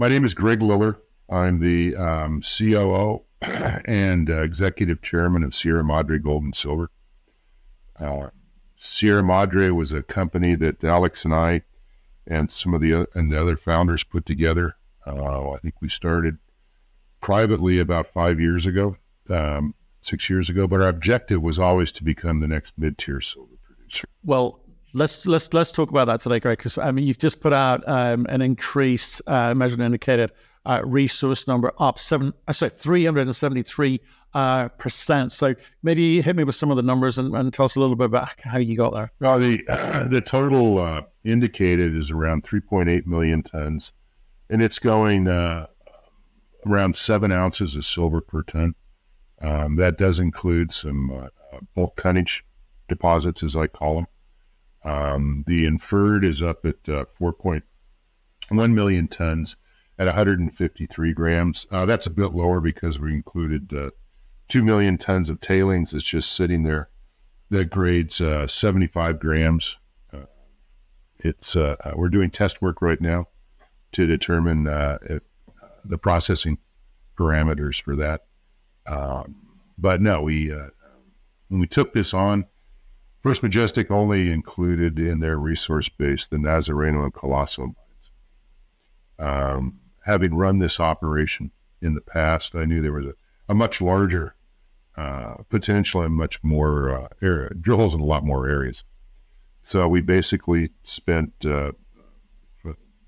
My name is Greg Liller. I'm the um, COO and uh, executive chairman of Sierra Madre Gold and Silver. Uh, Sierra Madre was a company that Alex and I and some of the and the other founders put together. Uh, I think we started privately about five years ago, um, six years ago. But our objective was always to become the next mid-tier silver producer. Well, let's let's let's talk about that today, Greg. Because I mean, you've just put out um, an increased uh, measured indicated uh, resource number up seven, uh, sorry, three hundred and seventy three uh, percent. So maybe hit me with some of the numbers and, and, tell us a little bit about how you got there. Well, the uh, the total uh, indicated is around three point eight million tons, and it's going uh, around seven ounces of silver per ton. Um, that does include some bulk tonnage deposits, as I call them. Um, the inferred is up at uh, 4.1 million tons at 153 grams. Uh, that's a bit lower because we included uh, 2 million tons of tailings that's just sitting there that grades uh, 75 grams. Uh, it's uh, We're doing test work right now to determine if, the processing parameters for that. Um, but no, we when we took this on, First Majestic only included in their resource base the Nazareno and Coloso mines. Um, having run this operation in the past, I knew there was a, a much larger uh, potential and much more uh, area, drill holes in a lot more areas. So we basically spent uh,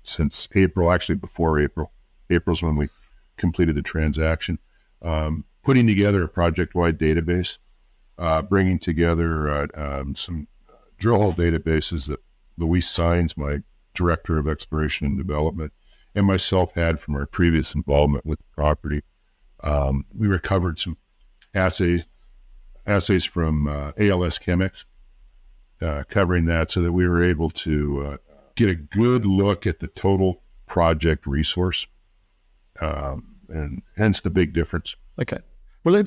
since April, actually before April, April's when we completed the transaction, um, putting together a project-wide database uh, bringing together uh, um, some drill hole databases that Luis Saenz, my director of exploration and development, and myself had from our previous involvement with the property. Um, we recovered some assay, assays from uh, ALS Chemex uh, covering that so that we were able to uh, get a good look at the total project resource, um, and hence the big difference. Okay. Well,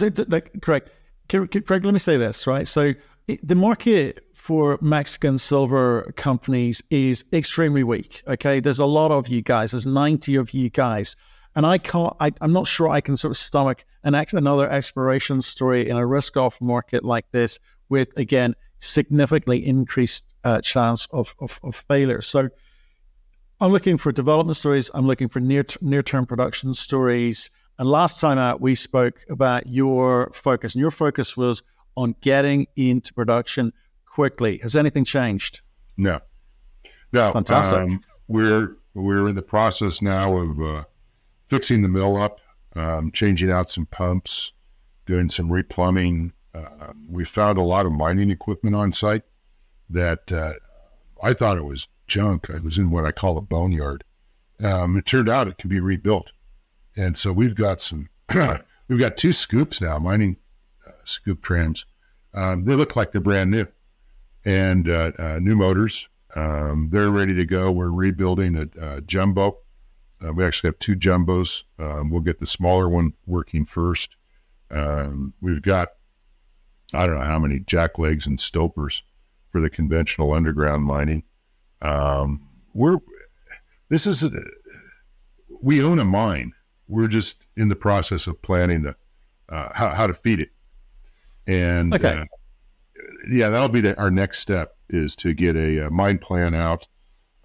correct. Greg, let me say this, right? So the market for Mexican silver companies is extremely weak. Okay, there's a lot of you guys. There's 90 of you guys, and I can't. I, am not sure I can sort of stomach an another exploration story in a risk-off market like this, with again significantly increased uh, chance of, of, of failure. So. I'm looking for development stories. I'm looking for near near term production stories. And last time out, we spoke about your focus, and your focus was on getting into production quickly. Has anything changed? No, no. Fantastic. Um, we're we're in the process now of uh, fixing the mill up, um, changing out some pumps, doing some replumbing. Uh, we found a lot of mining equipment on site that uh, I thought it was junk. I was in what I call a boneyard. Um, it turned out it can be rebuilt. And so we've got some, we've got two scoops now, mining uh, scoop trams. Um, they look like they're brand new and uh, uh, new motors. Um, they're ready to go. We're rebuilding a, a jumbo. Uh, we actually have two jumbos. Um, we'll get the smaller one working first. Um, we've got, I don't know how many jack legs and stopers for the conventional underground mining. Um, we're, this is, a, we own a mine we're just in the process of planning the uh, how, how to feed it. And okay. Uh, yeah, that'll be the, our next step is to get a, a mine plan out.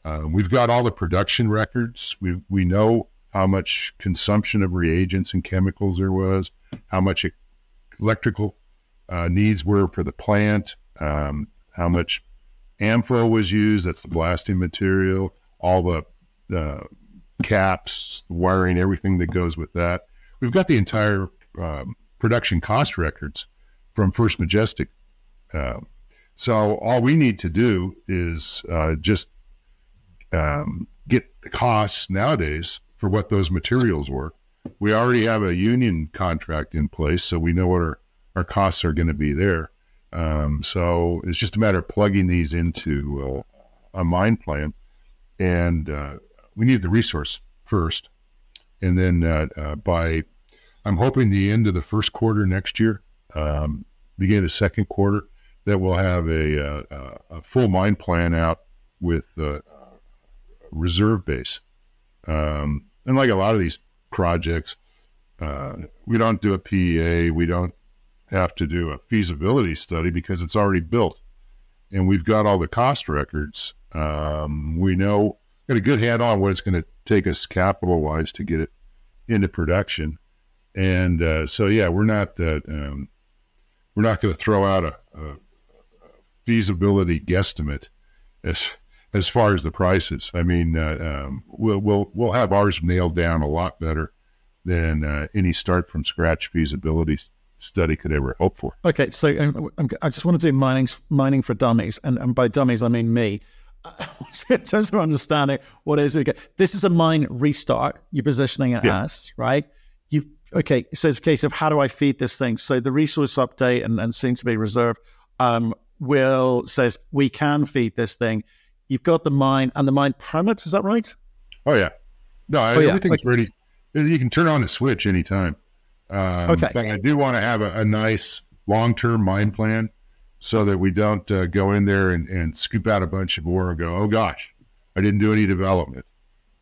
Uh, we've got all the production records. We we know how much consumption of reagents and chemicals there was, how much electrical uh, needs were for the plant, um, how much ANFO was used. That's the blasting material. All the uh, caps, wiring, everything that goes with that. We've got the entire um, production cost records from First Majestic. Uh, so all we need to do is uh, just um, get the costs nowadays for what those materials were. We already have a union contract in place, so we know what our, our costs are going to be there. Um, so it's just a matter of plugging these into uh, a mine plan and uh, we need the resource first, and then uh, uh, by I'm hoping the end of the first quarter next year, um, beginning of the second quarter, that we'll have a, a, uh, uh, a full mine plan out with uh, reserve base. Um, and like a lot of these projects, uh, we don't do a PEA. We don't have to do a feasibility study because it's already built, and we've got all the cost records. Um, we know got a good handle on what it's going to take us capital wise to get it into production, and uh, so yeah, we're not uh, um, we're not going to throw out a, a, feasibility guesstimate as as far as the prices. I mean, uh, um, we'll we'll we'll have ours nailed down a lot better than uh, any start from scratch feasibility study could ever hope for. Okay, so um, i just want to do mining mining for dummies, and, and by dummies I mean me. in terms of understanding what is it, this is a mine restart. You're positioning it yeah. as right. You okay? So it's a case of how do I feed this thing? So the resource update and, and soon to be reserved um, will says we can feed this thing. You've got the mine and the mine permits. Is that right? Oh yeah. No, oh, everything's yeah. ready. You can turn on the switch anytime. Um, okay. But I do want to have a, a nice long term mine plan so that we don't uh, go in there and, and scoop out a bunch of ore and go, oh gosh, I didn't do any development.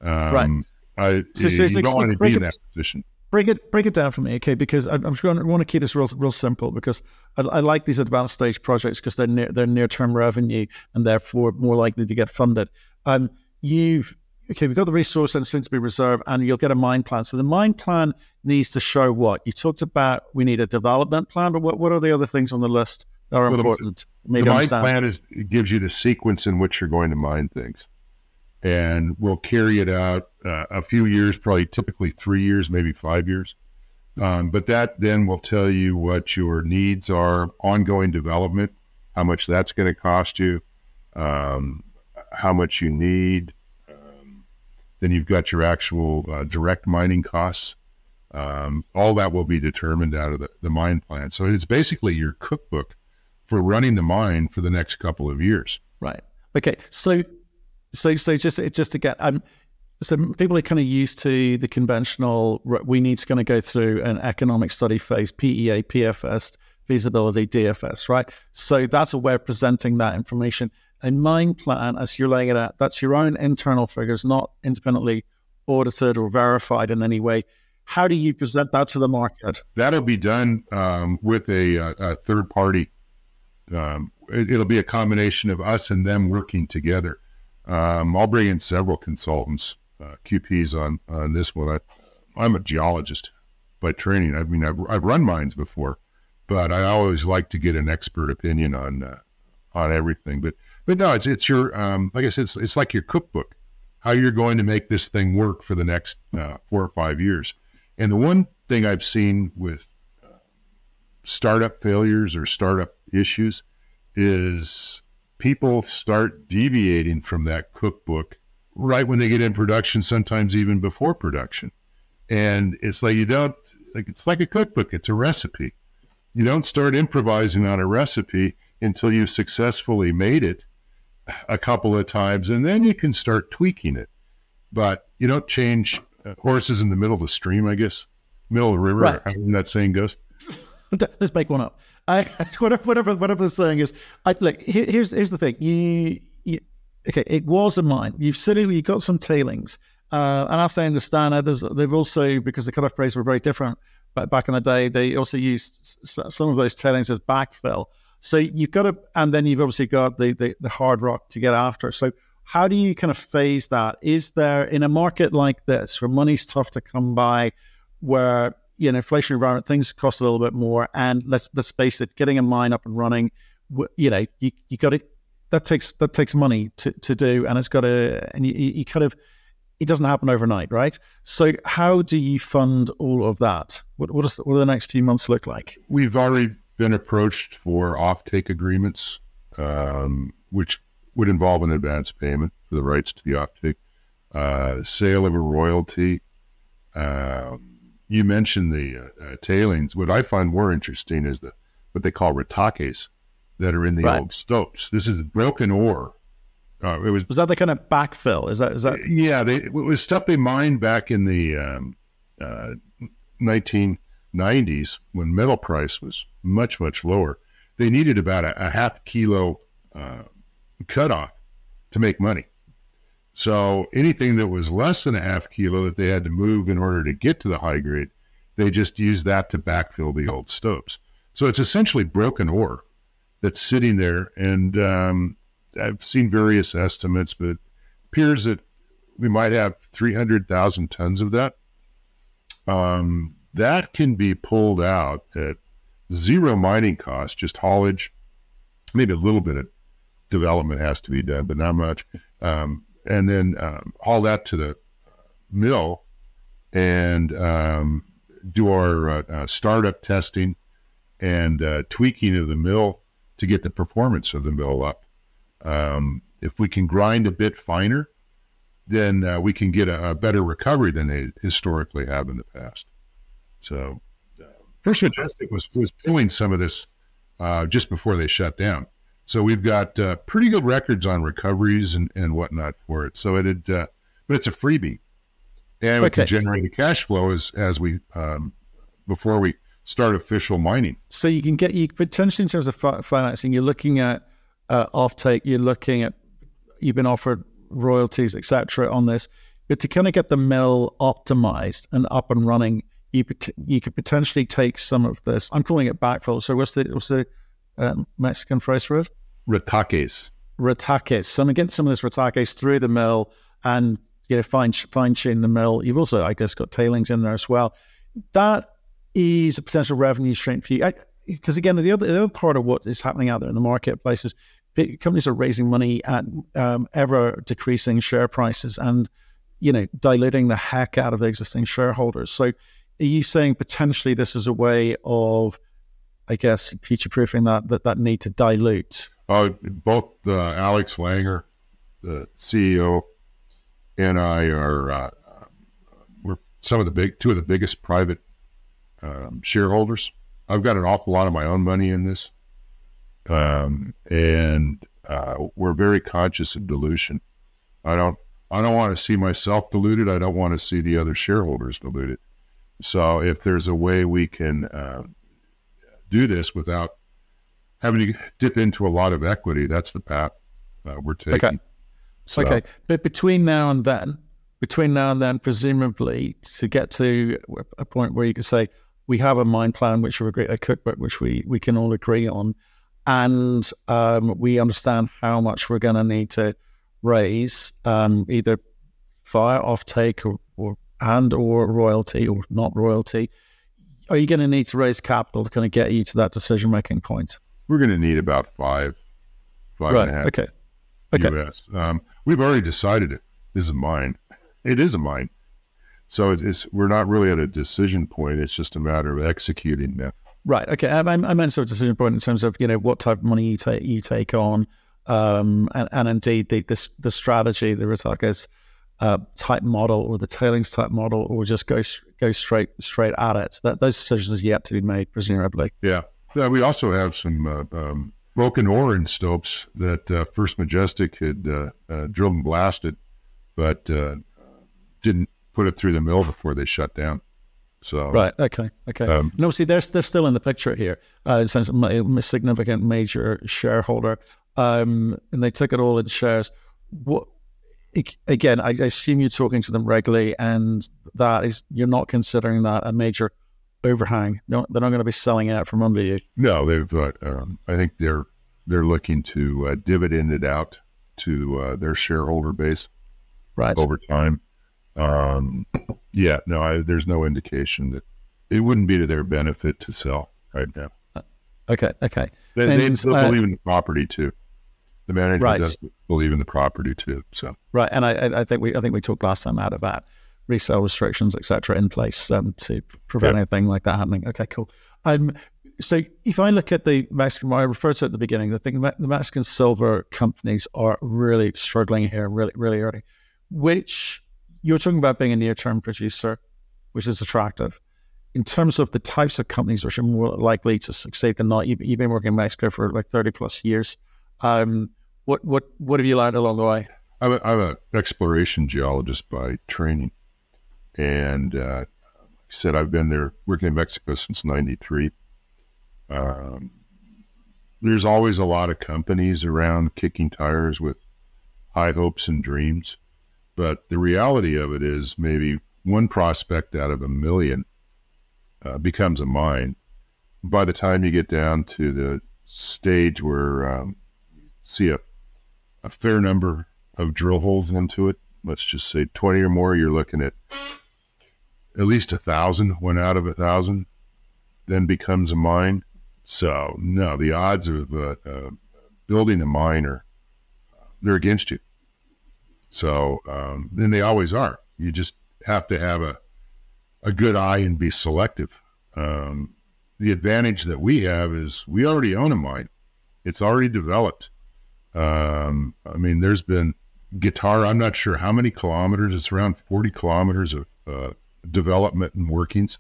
Um, right. I, so, you, you don't want to be in that position. Break it, break it down for me, okay? Because I, am going to want to keep this real, real simple because I, I like these advanced stage projects because they're near, they're near term revenue and therefore more likely to get funded. Um, you've okay, we've got the resource and soon to be reserved, and you'll get a mine plan. So the mine plan needs to show what you talked about. We need a development plan, but what, what are the other things on the list are well, important? The, the mine plan is it gives you the sequence in which you're going to mine things, and we'll carry it out uh, a few years, probably typically three years, maybe five years. Um, but that then will tell you what your needs are, ongoing development, how much that's going to cost you, um, how much you need, then you've got your actual uh, direct mining costs. Um, all that will be determined out of the, the mine plan. So it's basically your cookbook for running the mine for the next couple of years. Right. Okay. So, so, so just just to get um, so people are kind of used to the conventional. We need to kind of go through an economic study phase, PEA, PFS, feasibility, DFS, right? So that's a way of presenting that information a mine plan as you're laying it out. That's your own internal figures, not independently audited or verified in any way. How do you present that to the market? That'll be done um, with a, a, third party. Um, it, will be a combination of us and them working together. Um, I'll bring in several consultants, uh, QPs on on this one. I, I'm a geologist by training. I mean, I've, I've run mines before, but I always like to get an expert opinion on uh, on everything. But but no, it's it's your um, like I said, it's, it's like your cookbook, how you're going to make this thing work for the next uh, four or five years. And the one thing I've seen with startup failures or startup issues is people start deviating from that cookbook right when they get in production, sometimes even before production. And it's like you don't like it's like a cookbook, it's a recipe. You don't start improvising on a recipe until you've successfully made it a couple of times, and then you can start tweaking it. But you don't change uh, horses in the middle of the stream, I guess, middle of the river. Right. However that saying goes. Let's make one up. I, whatever, whatever, whatever the saying is. I, look, here, here's here's the thing. You, you, okay, it was a mine. You've said you got some tailings, uh, and as I understand others, they've also because the cutoff grades were very different. Back in the day, they also used some of those tailings as backfill. So you've got to, and then you've obviously got the, the, the hard rock to get after. So how do you kind of phase that? Is there in a market like this where money's tough to come by, where you know inflation environment things cost a little bit more, and let's let's face it, getting a mine up and running, you know, you you got to that takes that takes money to, to do, and it's got to and you, you kind of it doesn't happen overnight, right? So how do you fund all of that? What what, is, what do the next few months look like? We've already been approached for offtake agreements, um, which would involve an advance payment for the rights to the offtake, uh, sale of a royalty. Uh, you mentioned the uh, uh, tailings. What I find more interesting is the what they call retaques that are in the right. old stopes. This is broken ore. Uh, it was was that the kind of backfill? Is that is that? Yeah, they, it was stuff they mined back in the um, uh, nineteen 90s when metal price was much much lower they needed about a, a half kilo uh, cutoff to make money So anything that was less than a half kilo that they had to move in order to get to the high grade, they just used that to backfill the old stopes. So it's essentially broken ore that's sitting there. And um, I've seen various estimates, but it appears that we might have 300,000 tons of that. Um, that can be pulled out at zero mining cost, just haulage, maybe a little bit of development has to be done, but not much. Um, and then um, haul that to the mill and um, do our uh, uh, startup testing and uh, tweaking of the mill to get the performance of the mill up. Um, if we can grind a bit finer, then uh, we can get a, a, better recovery than they historically have in the past. So, uh, First Majestic was, was pulling some of this uh, just before they shut down. So we've got uh, pretty good records on recoveries and, and whatnot for it. So it had, uh, but it's a freebie, and we okay. can generate a cash flow as as we um, before we start official mining. So you can get you potentially in terms of financing, you're looking at uh, offtake, you're looking at you've been offered royalties, etc. on this, but to kind of get the mill optimized and up and running, you you could potentially take some of this. I'm calling it backfill. So what's the what's the uh, Mexican phrase for it? Retaques. Retaques. So I'm going to get some of this retaques through the mill and you know fine fine tune the mill. You've also, I guess, got tailings in there as well. That is a potential revenue stream for you. Because again, the other, the other part of what is happening out there in the marketplace is companies are raising money at um, ever decreasing share prices and you know diluting the heck out of the existing shareholders. So, are you saying potentially this is a way of, I guess, future proofing that, that that need to dilute? Uh, both uh, Alex Langer, the CEO, and I are uh, we're some of the big two of the biggest private um, shareholders. I've got an awful lot of my own money in this, um, and uh, we're very conscious of dilution. I don't I don't want to see myself diluted. I don't want to see the other shareholders diluted. So if there's a way we can uh, do this without having to dip into a lot of equity. That's the path uh, we're taking. Okay. So, okay. But between now and then, between now and then, presumably to get to a point where you can say, we have a mine plan, which we agree, a cookbook, which we, we can all agree on, and um, we understand how much we're going to need to raise, um, either via offtake or, or and or royalty or not royalty. Are you going to need to raise capital to kind of get you to that decision making point? we're going to need about five, five right. and a half. Okay. Okay. US. Um, we've already decided it. This is mine. It is a mine. So it's we're not really at a decision point. It's just a matter of executing now. Right. Okay. I, I meant sort of decision point in terms of you know what type of money you take you take on, um, and, and indeed the the, the strategy, the Retaques uh, type model or the tailings type model, or just go go straight straight at it. That those decisions are yet to be made, presumably. Yeah. Yeah, we also have some uh, um, broken ore in stopes that uh, First Majestic had uh, uh drilled and blasted, but uh, didn't put it through the mill before they shut down. So right, okay, okay. Um, no, see, they're they're still in the picture here. Uh, since a significant major shareholder, um, and they took it all in shares. What again? I, I assume you're talking to them regularly, and that is you're not considering that a major overhang. No, they're not going to be selling out from under you. No, they've. Uh, um, I think they're they're looking to uh, dividend it out to uh, their shareholder base, right, over time. Um, yeah, no, I, there's no indication that it wouldn't be to their benefit to sell right now. Uh, okay, okay. They, and, they uh, believe in the property too. The management right. does believe in the property too. So right, and I, I think we I think we talked last time out about resale restrictions, etc., in place um, to prevent yep. anything like that happening. Okay, cool. Um, so if I look at the Mexican, I referred to at the beginning, the thing the Mexican silver companies are really struggling here, really, really early. Which you're talking about being a near-term producer, which is attractive. In terms of the types of companies which are more likely to succeed than not, you've, you've been working in Mexico for like 30 plus years. Um, what what what have you learned along the way? I'm, I'm an exploration geologist by training. And uh, like I said, I've been there working in Mexico since 93. Um, there's always a lot of companies around kicking tires with high hopes and dreams. But the reality of it is maybe one prospect out of a million uh, becomes a mine. By the time you get down to the stage where um, see a, a fair number of drill holes into it, let's just say 20 or more, you're looking at at least a thousand, one out of a thousand, then becomes a mine. So no, the odds of uh, uh, building a mine are they're against you. So um, they always are. You just have to have a a good eye and be selective. Um, the advantage that we have is we already own a mine. It's already developed. Um, I mean, there's been Guitarra. I'm not sure how many kilometers. It's around 40 kilometers of uh, development and workings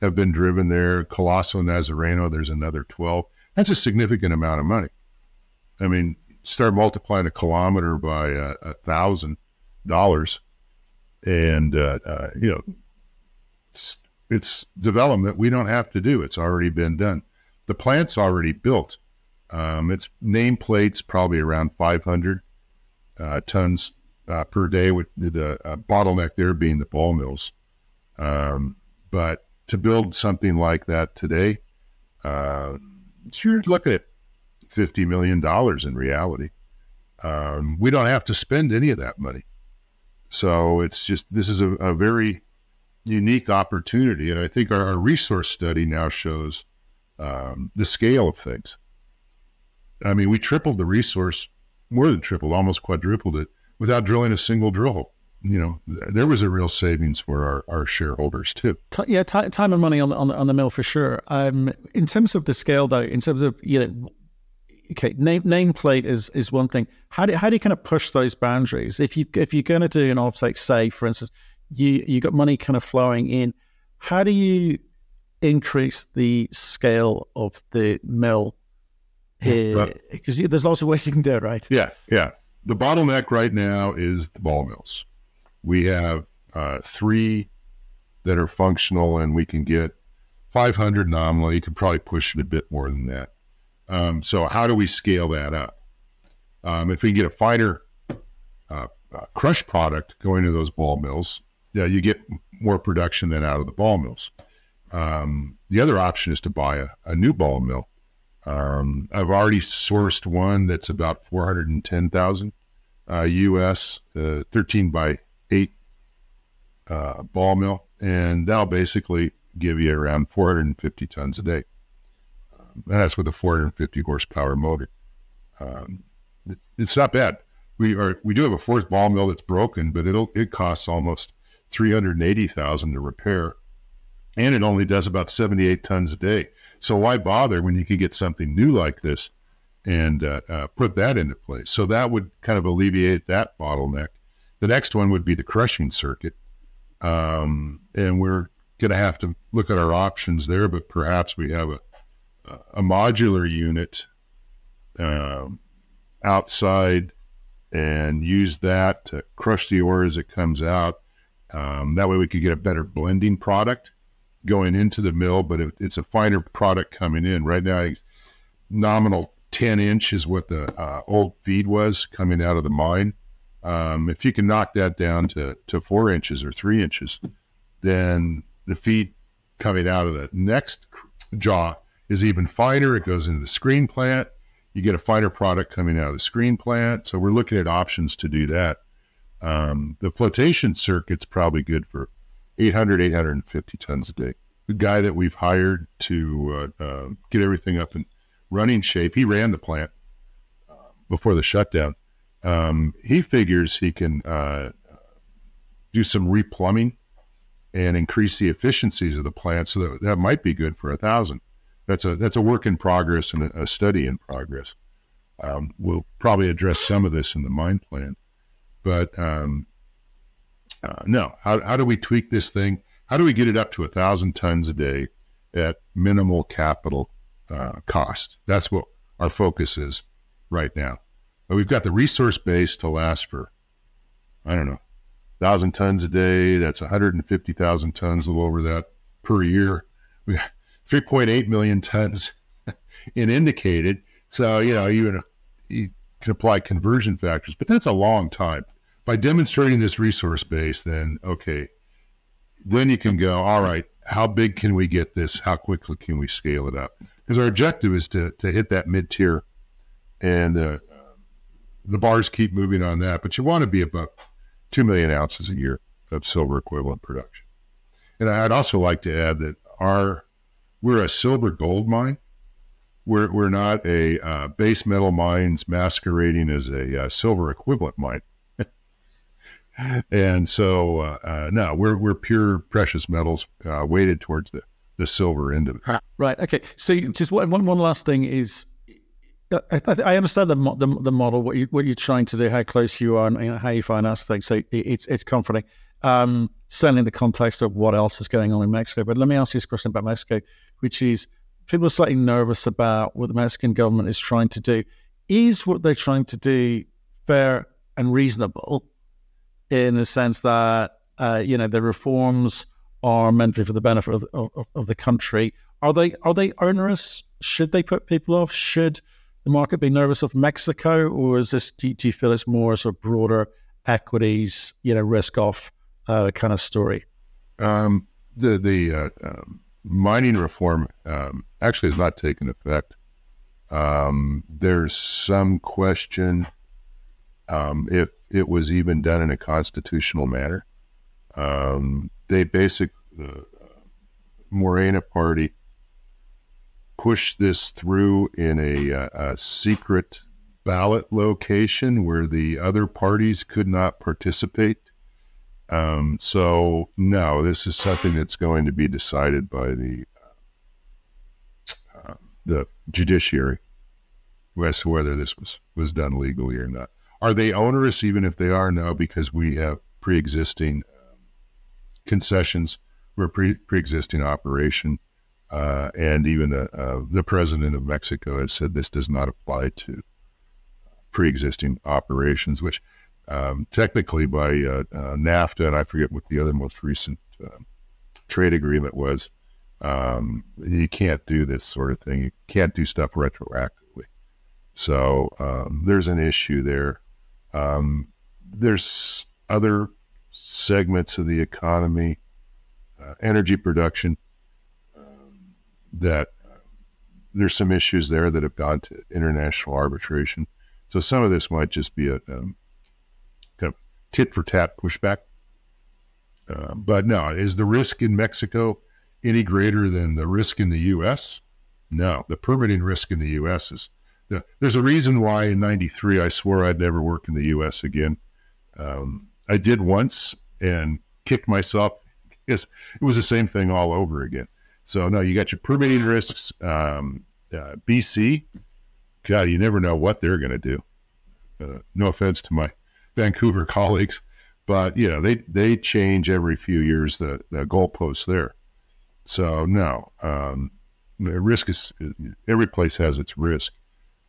have been driven there. Coloso Nazareno, there's another 12. That's a significant amount of money. I mean, start multiplying a kilometer by a thousand dollars, and uh, uh, you know, it's, it's, development we don't have to do. It's already been done. The plant's already built. Um, its nameplate's probably around 500 uh, tons uh, per day, with the uh, bottleneck there being the ball mills. Um, but to build something like that today, uh, you're looking at $50 million in reality. Um, we don't have to spend any of that money. So it's just, this is a, a very unique opportunity. And I think our, our resource study now shows um, the scale of things. I mean, we tripled the resource, more than tripled, almost quadrupled it without drilling a single drill you know, there was a real savings for our, our shareholders too. T- yeah, t- time and money on on on the mill for sure. Um, in terms of the scale, though, in terms of you know, okay, name nameplate is is one thing. How do how do you kind of push those boundaries? If you if you're going to do an offsite, say for instance, you you got money kind of flowing in, how do you increase the scale of the mill? Because there's lots of ways you can do it, right? Yeah, yeah. The bottleneck right now is the ball mills. We have uh, three that are functional, and we can get 500 nominally. You could probably push it a bit more than that. Um, so, how do we scale that up? Um, if we can get a finer uh, uh, crush product going to those ball mills, yeah, you get more production than out of the ball mills. Um, the other option is to buy a, a new ball mill. Um, I've already sourced one that's about 410,000 uh, US, uh, 13 by eight uh, ball mill, and that'll basically give you around 450 tons a day. Um, that's with a 450 horsepower motor. Um, it, it's not bad. We are we do have a fourth ball mill that's broken, but it'll it costs almost 380,000 to repair, and it only does about 78 tons a day. So why bother when you can get something new like this and uh, uh, put that into place? So that would kind of alleviate that bottleneck. The next one would be the crushing circuit. Um, and we're going to have to look at our options there, but perhaps we have a, a modular unit um, outside and use that to crush the ore as it comes out. Um, that way we could get a better blending product going into the mill, but it, it's a finer product coming in. Right now, nominal 10 inch is what the uh, old feed was coming out of the mine. Um, if you can knock that down to, to four inches or three inches, then the feed coming out of the next jaw is even finer. It goes into the screen plant. You get a finer product coming out of the screen plant. So we're looking at options to do that. Um, the flotation circuit's probably good for 800, 850 tons a day. The guy that we've hired to uh, uh, get everything up and running shape, he ran the plant uh, before the shutdown um, he figures he can uh, do some replumbing and increase the efficiencies of the plant. So that, that might be good for a thousand. That's a that's a work in progress and a, a study in progress. Um, we'll probably address some of this in the mine plan, but um, uh, no. How how do we tweak this thing? How do we get it up to a thousand tons a day at minimal capital uh, cost? That's what our focus is right now. But we've got the resource base to last for, I don't know, thousand tons a day. That's 150,000 tons, a little over that per year. We got 3.8 million tons in indicated. So you know, if you can apply conversion factors, but that's a long time. By demonstrating this resource base, then okay, then you can go. All right, how big can we get this? How quickly can we scale it up? Because our objective is to to hit that mid tier, and uh, the bars keep moving on that. But you want to be about two million ounces a year of silver equivalent production. And I'd also like to add that our we're a silver gold mine. We're, we're not a uh, base metal mines masquerading as a uh, silver equivalent mine. And so, uh, uh, no, we're, we're pure precious metals uh, weighted towards the, the silver end of it. Right. Okay. So, just one, one, last thing is I, I, understand the, the, the model, what you what you're trying to do, how close you are, and you know, how you finance things. So it's it's comforting. Um, certainly in the context of what else is going on in Mexico. But let me ask you this question about Mexico, which is people are slightly nervous about what the Mexican government is trying to do. Is what they're trying to do fair and reasonable in the sense that uh, you know the reforms are meant to be for the benefit of, of, of the country? Are they are they onerous? Should they put people off? Should the market be nervous of Mexico, or is this? Do, do you feel it's more sort of broader equities, you know, risk off uh, kind of story? Um, the the uh, um, mining reform um, actually has not taken effect. Um, there's some question um, if it was even done in a constitutional manner. Um, they basically the uh, Morena party pushed this through in a, uh, a secret ballot location where the other parties could not participate. Um, so no, this is something that's going to be decided by the uh, the judiciary as to whether this was was done legally or not. Are they onerous? Even if they are, no, because we have pre-existing um, concessions. We're pre pre-existing operation, uh, and even the uh, the president of Mexico has said this does not apply to pre-existing operations, which um, technically by uh, uh, NAFTA, and I forget what the other most recent uh, trade agreement was. Um, you can't do this sort of thing. You can't do stuff retroactively. So um, there's an issue there. Um, there's other segments of the economy, uh, energy production, um, that uh, there's some issues there that have gone to international arbitration. So some of this might just be a um, tit for tat pushback. Uh, but no, is the risk in Mexico any greater than the risk in the U.S.? No, the permitting risk in the U.S. is. The, there's a reason why in '93 I swore I'd never work in the U.S. again. Um, I did once and kicked myself because it was the same thing all over again. So no, you got your permitting risks. Um, uh, BC, God, you never know what they're going to do. Uh, no offense to my Vancouver colleagues, but you know they they change every few years the the goalposts there. So no, um, the risk is every place has its risk.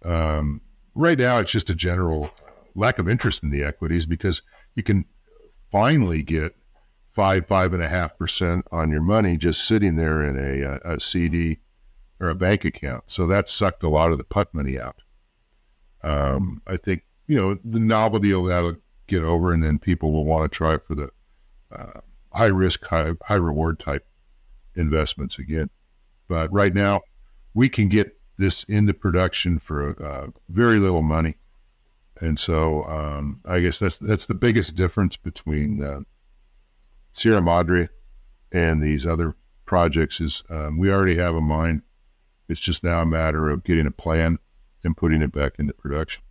Um, right now, it's just a general lack of interest in the equities because you can finally get five five and a half percent on your money just sitting there in a, a, a CD or a bank account. So that sucked a lot of the putt money out. Um, I think you know, the novelty of that'll get over, and then people will want to try for the uh, high risk, high, high reward type investments again. But right now, we can get this into production for uh, very little money, and so um, I guess that's that's the biggest difference between uh, Sierra Madre and these other projects. Is um, we already have a mine; it's just now a matter of getting a plan and putting it back into production.